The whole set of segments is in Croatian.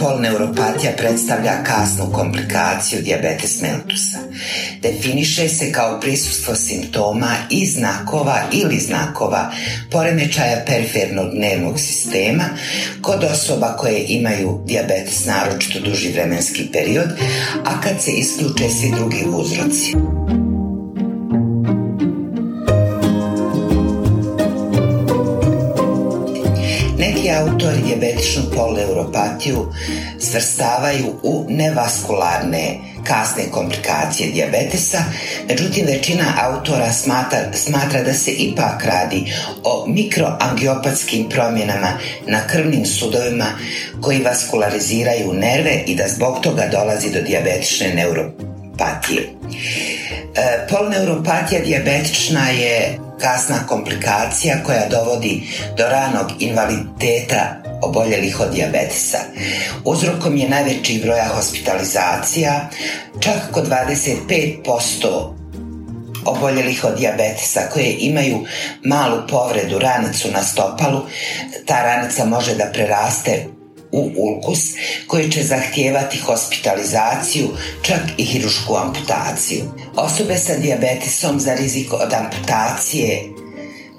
Polneuropatija predstavlja kasnu komplikaciju dijabetes meltusa. Definiše se kao prisustvo simptoma i znakova ili znakova poremećaja perifernog dnevnog sistema kod osoba koje imaju dijabetes naročito duži vremenski period, a kad se isključe svi drugi uzroci. Neki autori dijabetičnu polneuropatiju svrstavaju u nevaskularne kasne komplikacije dijabetesa, međutim većina autora smatra, smatra da se ipak radi o mikroangiopatskim promjenama na krvnim sudovima koji vaskulariziraju nerve i da zbog toga dolazi do dijabetične neuropatije. E, polneuropatija dijabetična je kasna komplikacija koja dovodi do ranog invaliditeta oboljelih od dijabetesa. Uzrokom je najveći broja hospitalizacija, čak kod 25% oboljelih od dijabetesa koje imaju malu povredu, ranicu na stopalu, ta ranica može da preraste u ulkus koji će zahtijevati hospitalizaciju, čak i hirušku amputaciju. Osobe sa dijabetesom za rizik od amputacije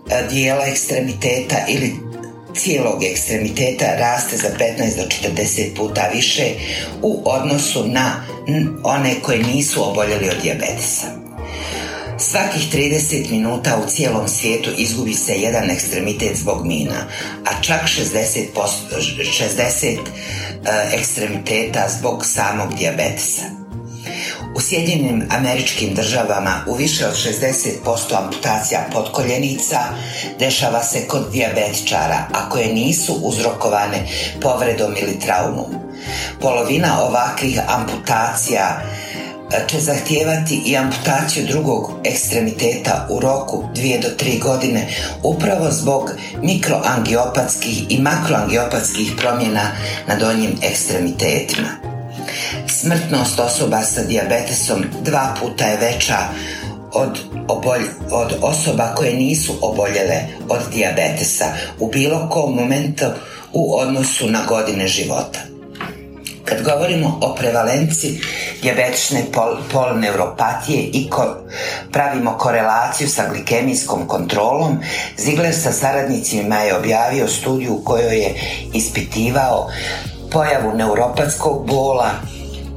e, dijela ekstremiteta ili cijelog ekstremiteta raste za 15 do 40 puta više u odnosu na one koje nisu oboljeli od dijabetesa. Svakih 30 minuta u cijelom svijetu izgubi se jedan ekstremitet zbog mina, a čak 60, 60 ekstremiteta zbog samog dijabetesa. U Sjedinjenim američkim državama u više od 60% amputacija potkoljenica dešava se kod dijabetičara, a koje nisu uzrokovane povredom ili traumom. Polovina ovakvih amputacija će zahtijevati i amputaciju drugog ekstremiteta u roku 2 do 3 godine upravo zbog mikroangiopatskih i makroangiopatskih promjena na donjim ekstremitetima. Smrtnost osoba sa dijabetesom dva puta je veća od, obolj, od osoba koje nisu oboljele od dijabetesa u bilo kom momentu u odnosu na godine života. Kad govorimo o prevalenciji dijabetične pol, polneuropatije i ko, pravimo korelaciju sa glikemijskom kontrolom, Ziegler sa saradnicima je objavio studiju u kojoj je ispitivao pojavu neuropatskog bola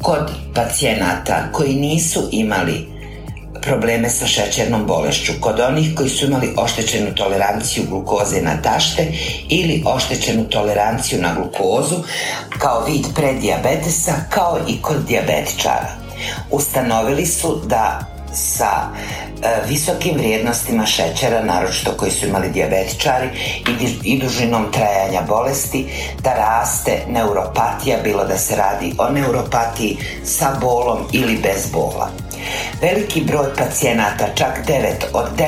kod pacijenata koji nisu imali probleme sa šećernom bolešću kod onih koji su imali oštećenu toleranciju glukoze na tašte ili oštećenu toleranciju na glukozu kao vid predijabetesa kao i kod dijabetičara. Ustanovili su da sa e, visokim vrijednostima šećera, naročito koji su imali dijabetičari i, dužinom trajanja bolesti, da raste neuropatija, bilo da se radi o neuropatiji sa bolom ili bez bola. Veliki broj pacijenata, čak 9 od 10,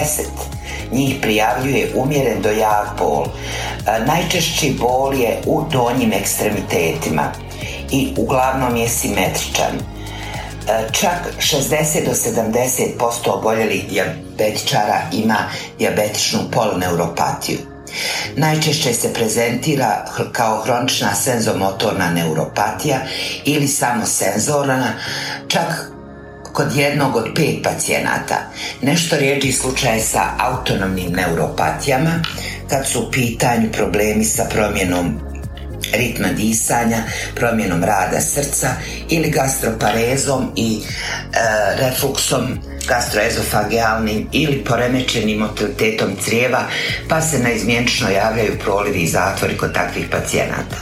njih prijavljuje umjeren do jak bol. E, najčešći bol je u donjim ekstremitetima i uglavnom je simetričan. E, čak 60 do 70% oboljelih dijabetičara ima dijabetičnu polneuropatiju. Najčešće se prezentira kao hronična senzomotorna neuropatija ili samo senzorna, čak kod jednog od pet pacijenata. Nešto rijeđi slučaj sa autonomnim neuropatijama, kad su u pitanju problemi sa promjenom ritma disanja, promjenom rada srca ili gastroparezom i e, refluksom gastroezofagijalnim ili poremećenim motilitetom crijeva, pa se naizmjenično javljaju prolivi i zatvori kod takvih pacijenata.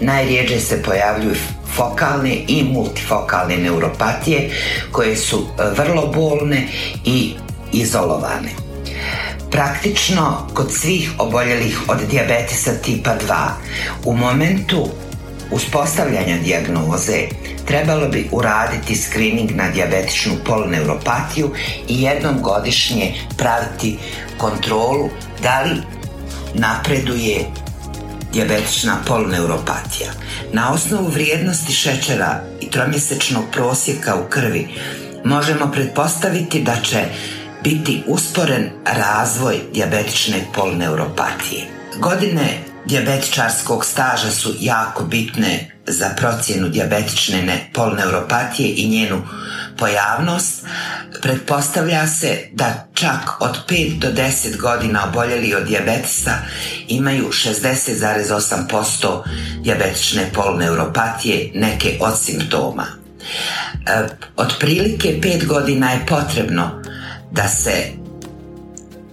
Najrijeđe se pojavljuju fokalne i multifokalne neuropatije koje su e, vrlo bolne i izolovane. Praktično kod svih oboljelih od dijabetesa tipa 2 u momentu uspostavljanja dijagnoze trebalo bi uraditi screening na dijabetičnu polneuropatiju i jednom godišnje praviti kontrolu da li napreduje dijabetična polneuropatija. Na osnovu vrijednosti šećera i tromjesečnog prosjeka u krvi možemo pretpostaviti da će biti usporen razvoj dijabetične polneuropatije. Godine dijabetičarskog staža su jako bitne za procjenu dijabetične polneuropatije i njenu pojavnost. Pretpostavlja se da čak od 5 do 10 godina oboljeli od dijabetisa imaju 60,8% dijabetične polneuropatije, neke od simptoma. E, otprilike 5 godina je potrebno da se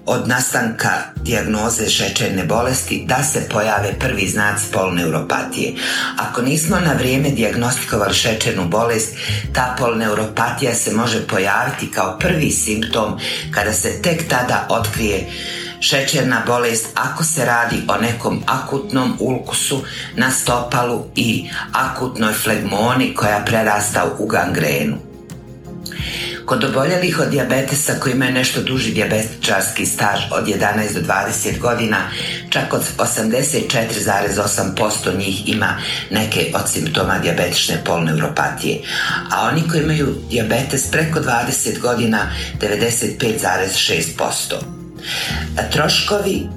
od nastanka dijagnoze šećerne bolesti da se pojave prvi znaci polneuropatije. Ako nismo na vrijeme dijagnostikovali šećernu bolest, ta polneuropatija se može pojaviti kao prvi simptom kada se tek tada otkrije šećerna bolest ako se radi o nekom akutnom ulkusu na stopalu i akutnoj flegmoni koja prerasta u gangrenu. Kod oboljelih od dijabetesa koji imaju nešto duži dijabetičarski staž od 11 do 20 godina, čak od 84,8% njih ima neke od simptoma dijabetične polneuropatije, a oni koji imaju dijabetes preko 20 godina 95,6%. Troškovi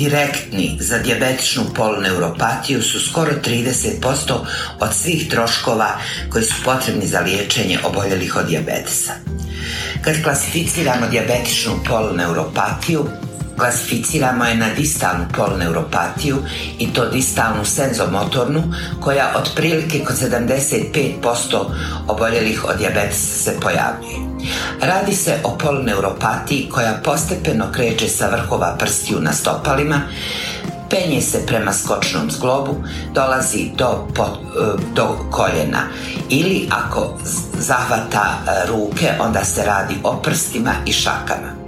direktni za dijabetičnu polneuropatiju su skoro 30% od svih troškova koji su potrebni za liječenje oboljelih od dijabetesa. Kad klasificiramo dijabetičnu polneuropatiju, klasificiramo je na distalnu polneuropatiju i to distalnu senzomotornu koja otprilike kod 75% oboljelih od dijabetesa se pojavljuje. Radi se o polneuropatiji koja postepeno kreće sa vrhova prstiju na stopalima, penje se prema skočnom zglobu, dolazi do, e, do koljena ili ako zahvata e, ruke onda se radi o prstima i šakama.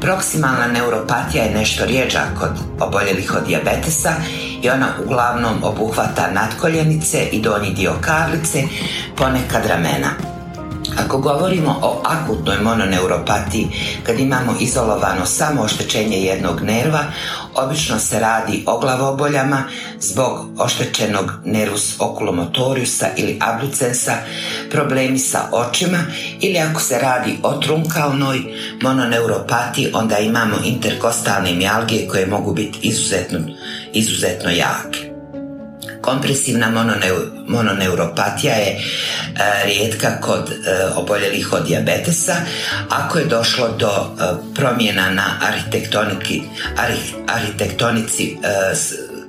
Proksimalna neuropatija je nešto rijeđa kod oboljelih od dijabetesa i ona uglavnom obuhvata natkoljenice i donji dio karlice, ponekad ramena. Ako govorimo o akutnoj mononeuropatiji, kad imamo izolovano samo oštećenje jednog nerva, obično se radi o glavoboljama zbog oštećenog nervus oculomotoriusa ili abducensa, problemi sa očima ili ako se radi o trunkalnoj mononeuropatiji, onda imamo interkostalne mijalgije koje mogu biti izuzetno, izuzetno jake. Kompresivna mononeuropatija je e, rijetka kod e, oboljelih od dijabetesa. Ako je došlo do e, promjena na arhitektonici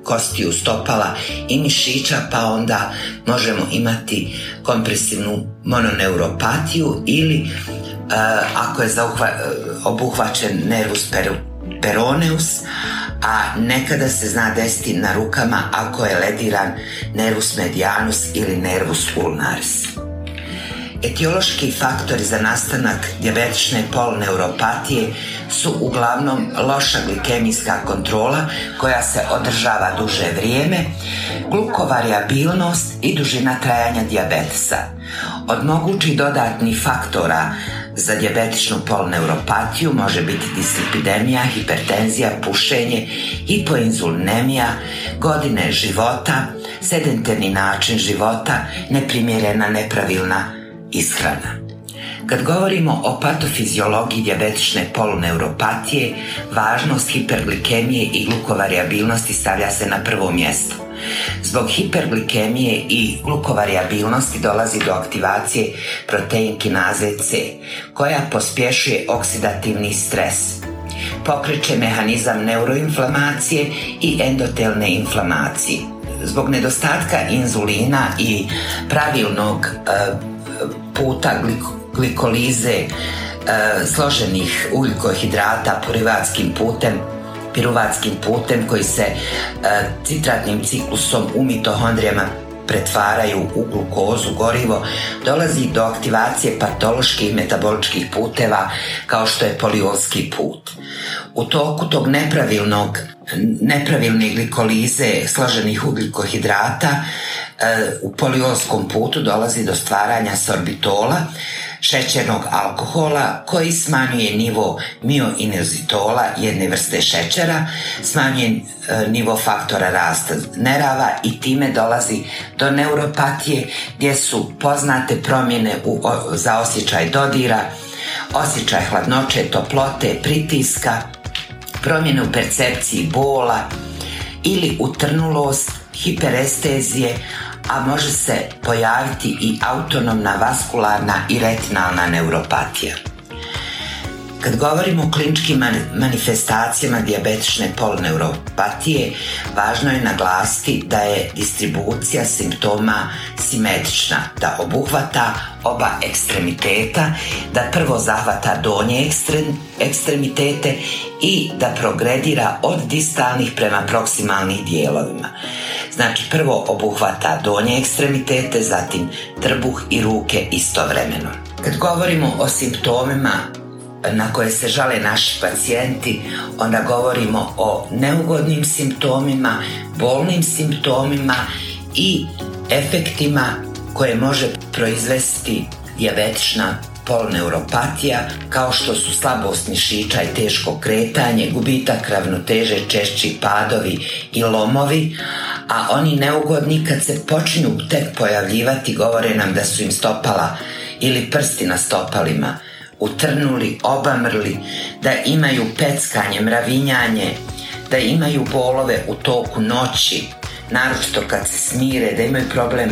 kostiju stopala i mišića pa onda možemo imati kompresivnu mononeuropatiju ili ako je obuhvaćen nervus peroneus a nekada se zna desiti na rukama ako je lediran nervus medianus ili nervus ulnaris. Etiološki faktori za nastanak dijabetične polneuropatije su uglavnom loša glikemijska kontrola koja se održava duže vrijeme, glukovariabilnost i dužina trajanja dijabetesa. Od mogućih dodatnih faktora za dijabetičnu polneuropatiju može biti dislipidemija, hipertenzija, pušenje, hipoinzulinemija, godine života, sedenterni način života, neprimjerena, nepravilna ishrana. Kad govorimo o patofiziologiji dijabetične polneuropatije, važnost hiperglikemije i glukovariabilnosti stavlja se na prvo mjesto. Zbog hiperglikemije i glukovariabilnosti dolazi do aktivacije protein kinaze C, koja pospješuje oksidativni stres. Pokreće mehanizam neuroinflamacije i endotelne inflamacije. Zbog nedostatka inzulina i pravilnog e, puta glikolize e, složenih ugljikohidrata purivatskim putem piruvatskim putem koji se e, citratnim ciklusom u mitohondrijama pretvaraju u glukozu gorivo, dolazi do aktivacije patoloških metaboličkih puteva kao što je poliolski put. U toku tog nepravilnog, nepravilne glikolize složenih ugljikohidrata e, u poliolskom putu dolazi do stvaranja sorbitola, šećernog alkohola koji smanjuje nivo mioinozitola jedne vrste šećera, smanjuje e, nivo faktora rasta nerava i time dolazi do neuropatije gdje su poznate promjene u, za osjećaj dodira, osjećaj hladnoće, toplote, pritiska, promjene u percepciji bola ili utrnulost, hiperestezije, a može se pojaviti i autonomna vaskularna i retinalna neuropatija. Kad govorimo o kliničkim manifestacijama dijabetične polneuropatije, važno je naglasiti da je distribucija simptoma simetrična, da obuhvata oba ekstremiteta, da prvo zahvata donje ekstremitete i da progredira od distalnih prema proksimalnih dijelovima. Znači prvo obuhvata donje ekstremitete, zatim trbuh i ruke istovremeno. Kad govorimo o simptomima na koje se žale naši pacijenti, onda govorimo o neugodnim simptomima, bolnim simptomima i efektima koje može proizvesti dijabetična polneuropatija kao što su slabost mišića i teško kretanje, gubitak ravnoteže, češći padovi i lomovi, a oni neugodni kad se počinju tek pojavljivati govore nam da su im stopala ili prsti na stopalima utrnuli, obamrli, da imaju peckanje, mravinjanje, da imaju bolove u toku noći, naročito kad se smire, da imaju problem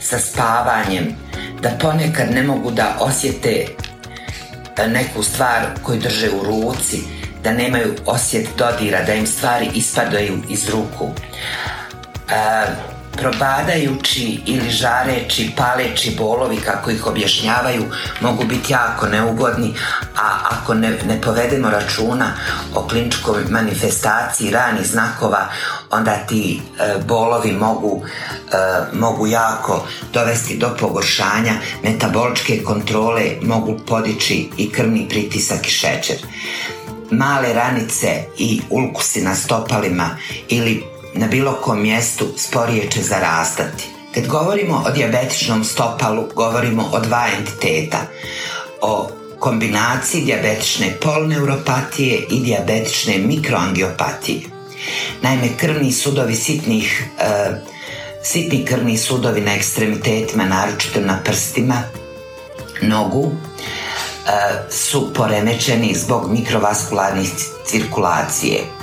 sa spavanjem, da ponekad ne mogu da osjete neku stvar koju drže u ruci, da nemaju osjet dodira, da im stvari ispadaju iz ruku. E, probadajući ili žareći, paleći bolovi kako ih objašnjavaju mogu biti jako neugodni, a ako ne, ne povedemo računa o kliničkoj manifestaciji ranih znakova, onda ti e, bolovi mogu, e, mogu jako dovesti do pogoršanja, metaboličke kontrole mogu podići i krvni pritisak i šećer. Male ranice i ulkusi na stopalima ili na bilo kom mjestu sporije će zarastati. Kad govorimo o dijabetičnom stopalu, govorimo o dva entiteta. O kombinaciji dijabetične polneuropatije i dijabetične mikroangiopatije. Naime, krvni sudovi sitnih, e, sitni krvni sudovi na ekstremitetima, naročito na prstima, nogu, e, su poremećeni zbog mikrovaskularnih cirkulacije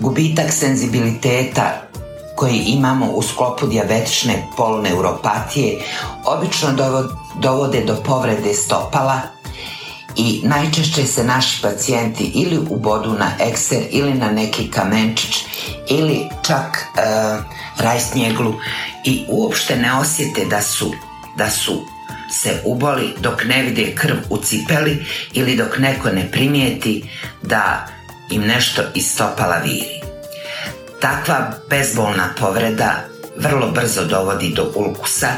gubitak senzibiliteta koji imamo u sklopu dijabetične polneuropatije obično dovode do povrede stopala i najčešće se naši pacijenti ili ubodu na ekser ili na neki kamenčić ili čak e, rajsnjeglu i uopšte ne osjete da su, da su se uboli dok ne vide krv u cipeli ili dok neko ne primijeti da im nešto iz stopala viri. Takva bezbolna povreda vrlo brzo dovodi do ulkusa,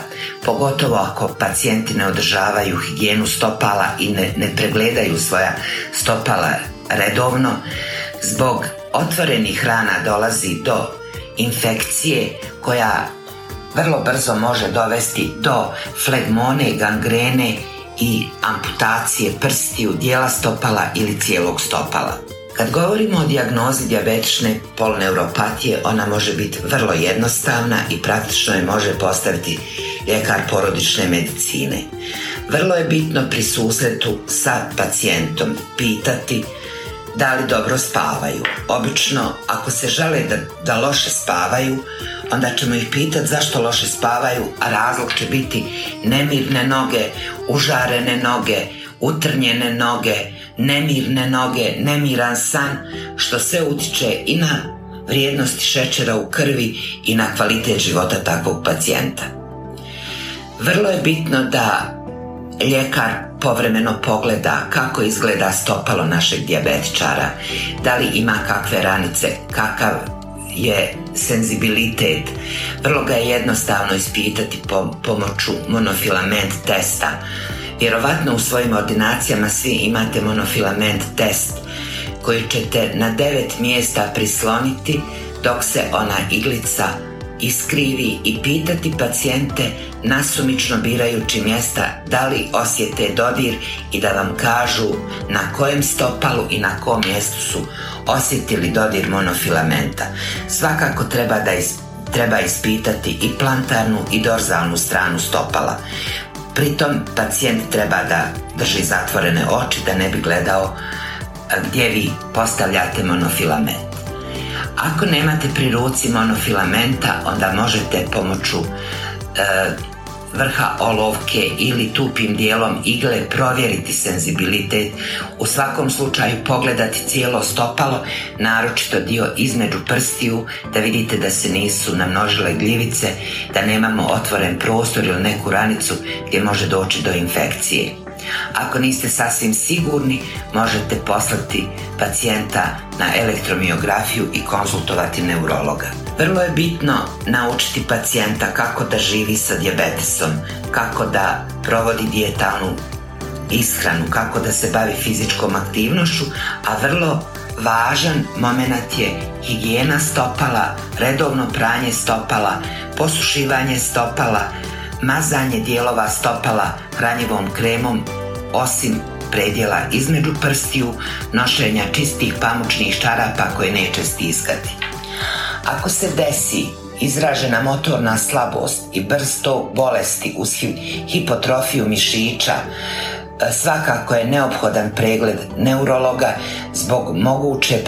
pogotovo ako pacijenti ne održavaju higijenu stopala i ne, ne pregledaju svoja stopala redovno. Zbog otvorenih rana dolazi do infekcije koja vrlo brzo može dovesti do flegmone, gangrene i amputacije prstiju, dijela stopala ili cijelog stopala. Kad govorimo o dijagnozi dijabetične polneuropatije, ona može biti vrlo jednostavna i praktično je može postaviti ljekar porodične medicine. Vrlo je bitno pri susretu sa pacijentom pitati da li dobro spavaju. Obično, ako se žele da, da loše spavaju, onda ćemo ih pitati zašto loše spavaju, a razlog će biti nemirne noge, užarene noge, utrnjene noge, nemirne noge, nemiran san, što sve utiče i na vrijednosti šećera u krvi i na kvalitet života takvog pacijenta. Vrlo je bitno da ljekar povremeno pogleda kako izgleda stopalo našeg dijabetičara, da li ima kakve ranice, kakav je senzibilitet. Vrlo ga je jednostavno ispitati po pomoću monofilament testa. Vjerovatno u svojim ordinacijama svi imate monofilament test koji ćete na devet mjesta prisloniti dok se ona iglica iskrivi i pitati pacijente nasumično birajući mjesta da li osjete dodir i da vam kažu na kojem stopalu i na kom mjestu su osjetili dodir monofilamenta. Svakako treba da treba ispitati i plantarnu i dorzalnu stranu stopala. Pritom pacijent treba da drži zatvorene oči da ne bi gledao gdje vi postavljate monofilament. Ako nemate pri ruci monofilamenta, onda možete pomoću e, vrha olovke ili tupim dijelom igle provjeriti senzibilitet, u svakom slučaju pogledati cijelo stopalo, naročito dio između prstiju, da vidite da se nisu namnožile gljivice, da nemamo otvoren prostor ili neku ranicu gdje može doći do infekcije. Ako niste sasvim sigurni, možete poslati pacijenta na elektromiografiju i konzultovati neurologa. Vrlo je bitno naučiti pacijenta kako da živi sa dijabetesom, kako da provodi dijetalnu ishranu, kako da se bavi fizičkom aktivnošću, a vrlo važan moment je higijena stopala, redovno pranje stopala, posušivanje stopala, mazanje dijelova stopala hranjivom kremom osim predjela između prstiju, nošenja čistih pamučnih čarapa koje neće stiskati. Ako se desi izražena motorna slabost i brsto bolesti uz hipotrofiju mišića, e, svakako je neophodan pregled neurologa zbog moguće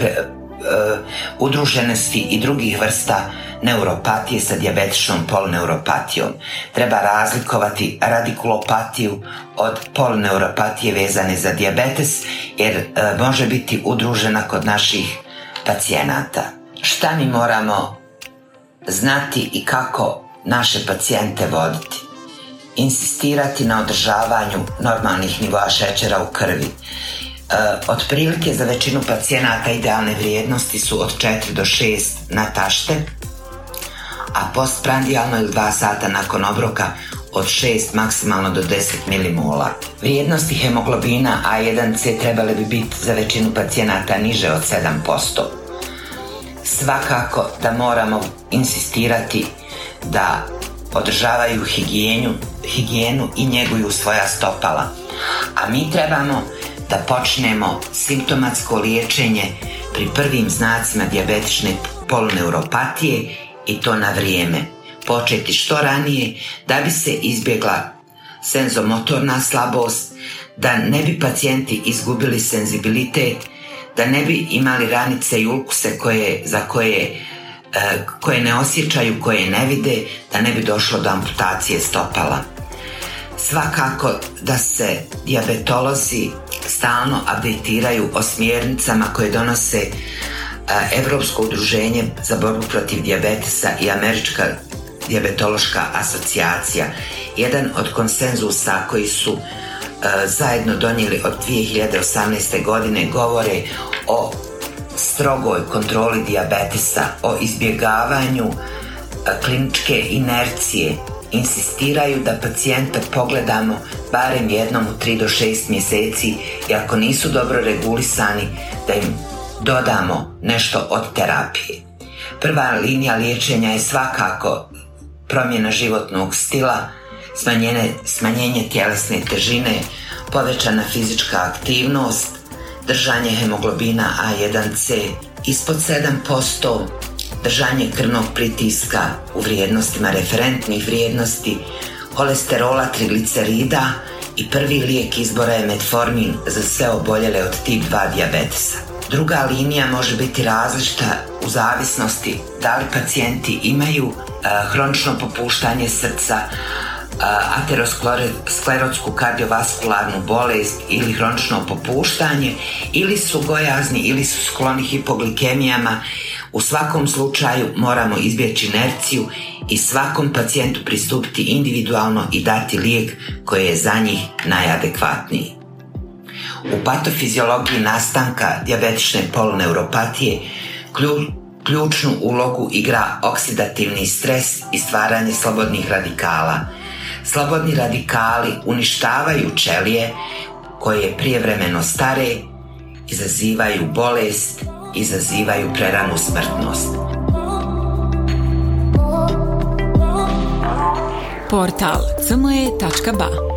E, udruženosti i drugih vrsta neuropatije sa dijabetičnom polneuropatijom. Treba razlikovati radikulopatiju od polneuropatije vezane za dijabetes jer e, može biti udružena kod naših pacijenata. Šta mi moramo znati i kako naše pacijente voditi? Insistirati na održavanju normalnih nivoa šećera u krvi E, otprilike za većinu pacijenata idealne vrijednosti su od 4 do 6 na tašte, a postprandijalno ili 2 sata nakon obroka od 6 maksimalno do 10 milimola. Vrijednosti hemoglobina A1C trebale bi biti za većinu pacijenata niže od 7%. Svakako da moramo insistirati da održavaju higijenu, higijenu i njeguju svoja stopala. A mi trebamo da počnemo simptomatsko liječenje pri prvim znacima dijabetične poloneuropatije i to na vrijeme. Početi što ranije da bi se izbjegla senzomotorna slabost, da ne bi pacijenti izgubili senzibilitet, da ne bi imali ranice i ulkuse koje, za koje, e, koje ne osjećaju, koje ne vide, da ne bi došlo do amputacije stopala. Svakako da se diabetolozi stalno updateiraju o smjernicama koje donose Europsko udruženje za borbu protiv dijabetesa i Američka dijabetološka asocijacija. Jedan od konsenzusa koji su zajedno donijeli od 2018. godine govore o strogoj kontroli dijabetesa, o izbjegavanju kliničke inercije insistiraju da pacijenta pogledamo barem jednom u 3 do 6 mjeseci i ako nisu dobro regulisani da im dodamo nešto od terapije. Prva linija liječenja je svakako promjena životnog stila, smanjenje, smanjenje tjelesne težine, povećana fizička aktivnost, držanje hemoglobina A1C ispod 7%, držanje krvnog pritiska u vrijednostima referentnih vrijednosti, kolesterola, triglicerida i prvi lijek izbora je metformin za sve oboljele od tip 2 dijabetesa. Druga linija može biti različita u zavisnosti da li pacijenti imaju hronično popuštanje srca, aterosklerotsku kardiovaskularnu bolest ili hronično popuštanje ili su gojazni ili su skloni hipoglikemijama u svakom slučaju moramo izbjeći inerciju i svakom pacijentu pristupiti individualno i dati lijek koji je za njih najadekvatniji. U patofiziologiji nastanka dijabetične poloneuropatije ključnu ulogu igra oksidativni stres i stvaranje slobodnih radikala. Slobodni radikali uništavaju ćelije koje prijevremeno stare, izazivaju bolest, izazivaju preranu smrtnost. Portal cme.ba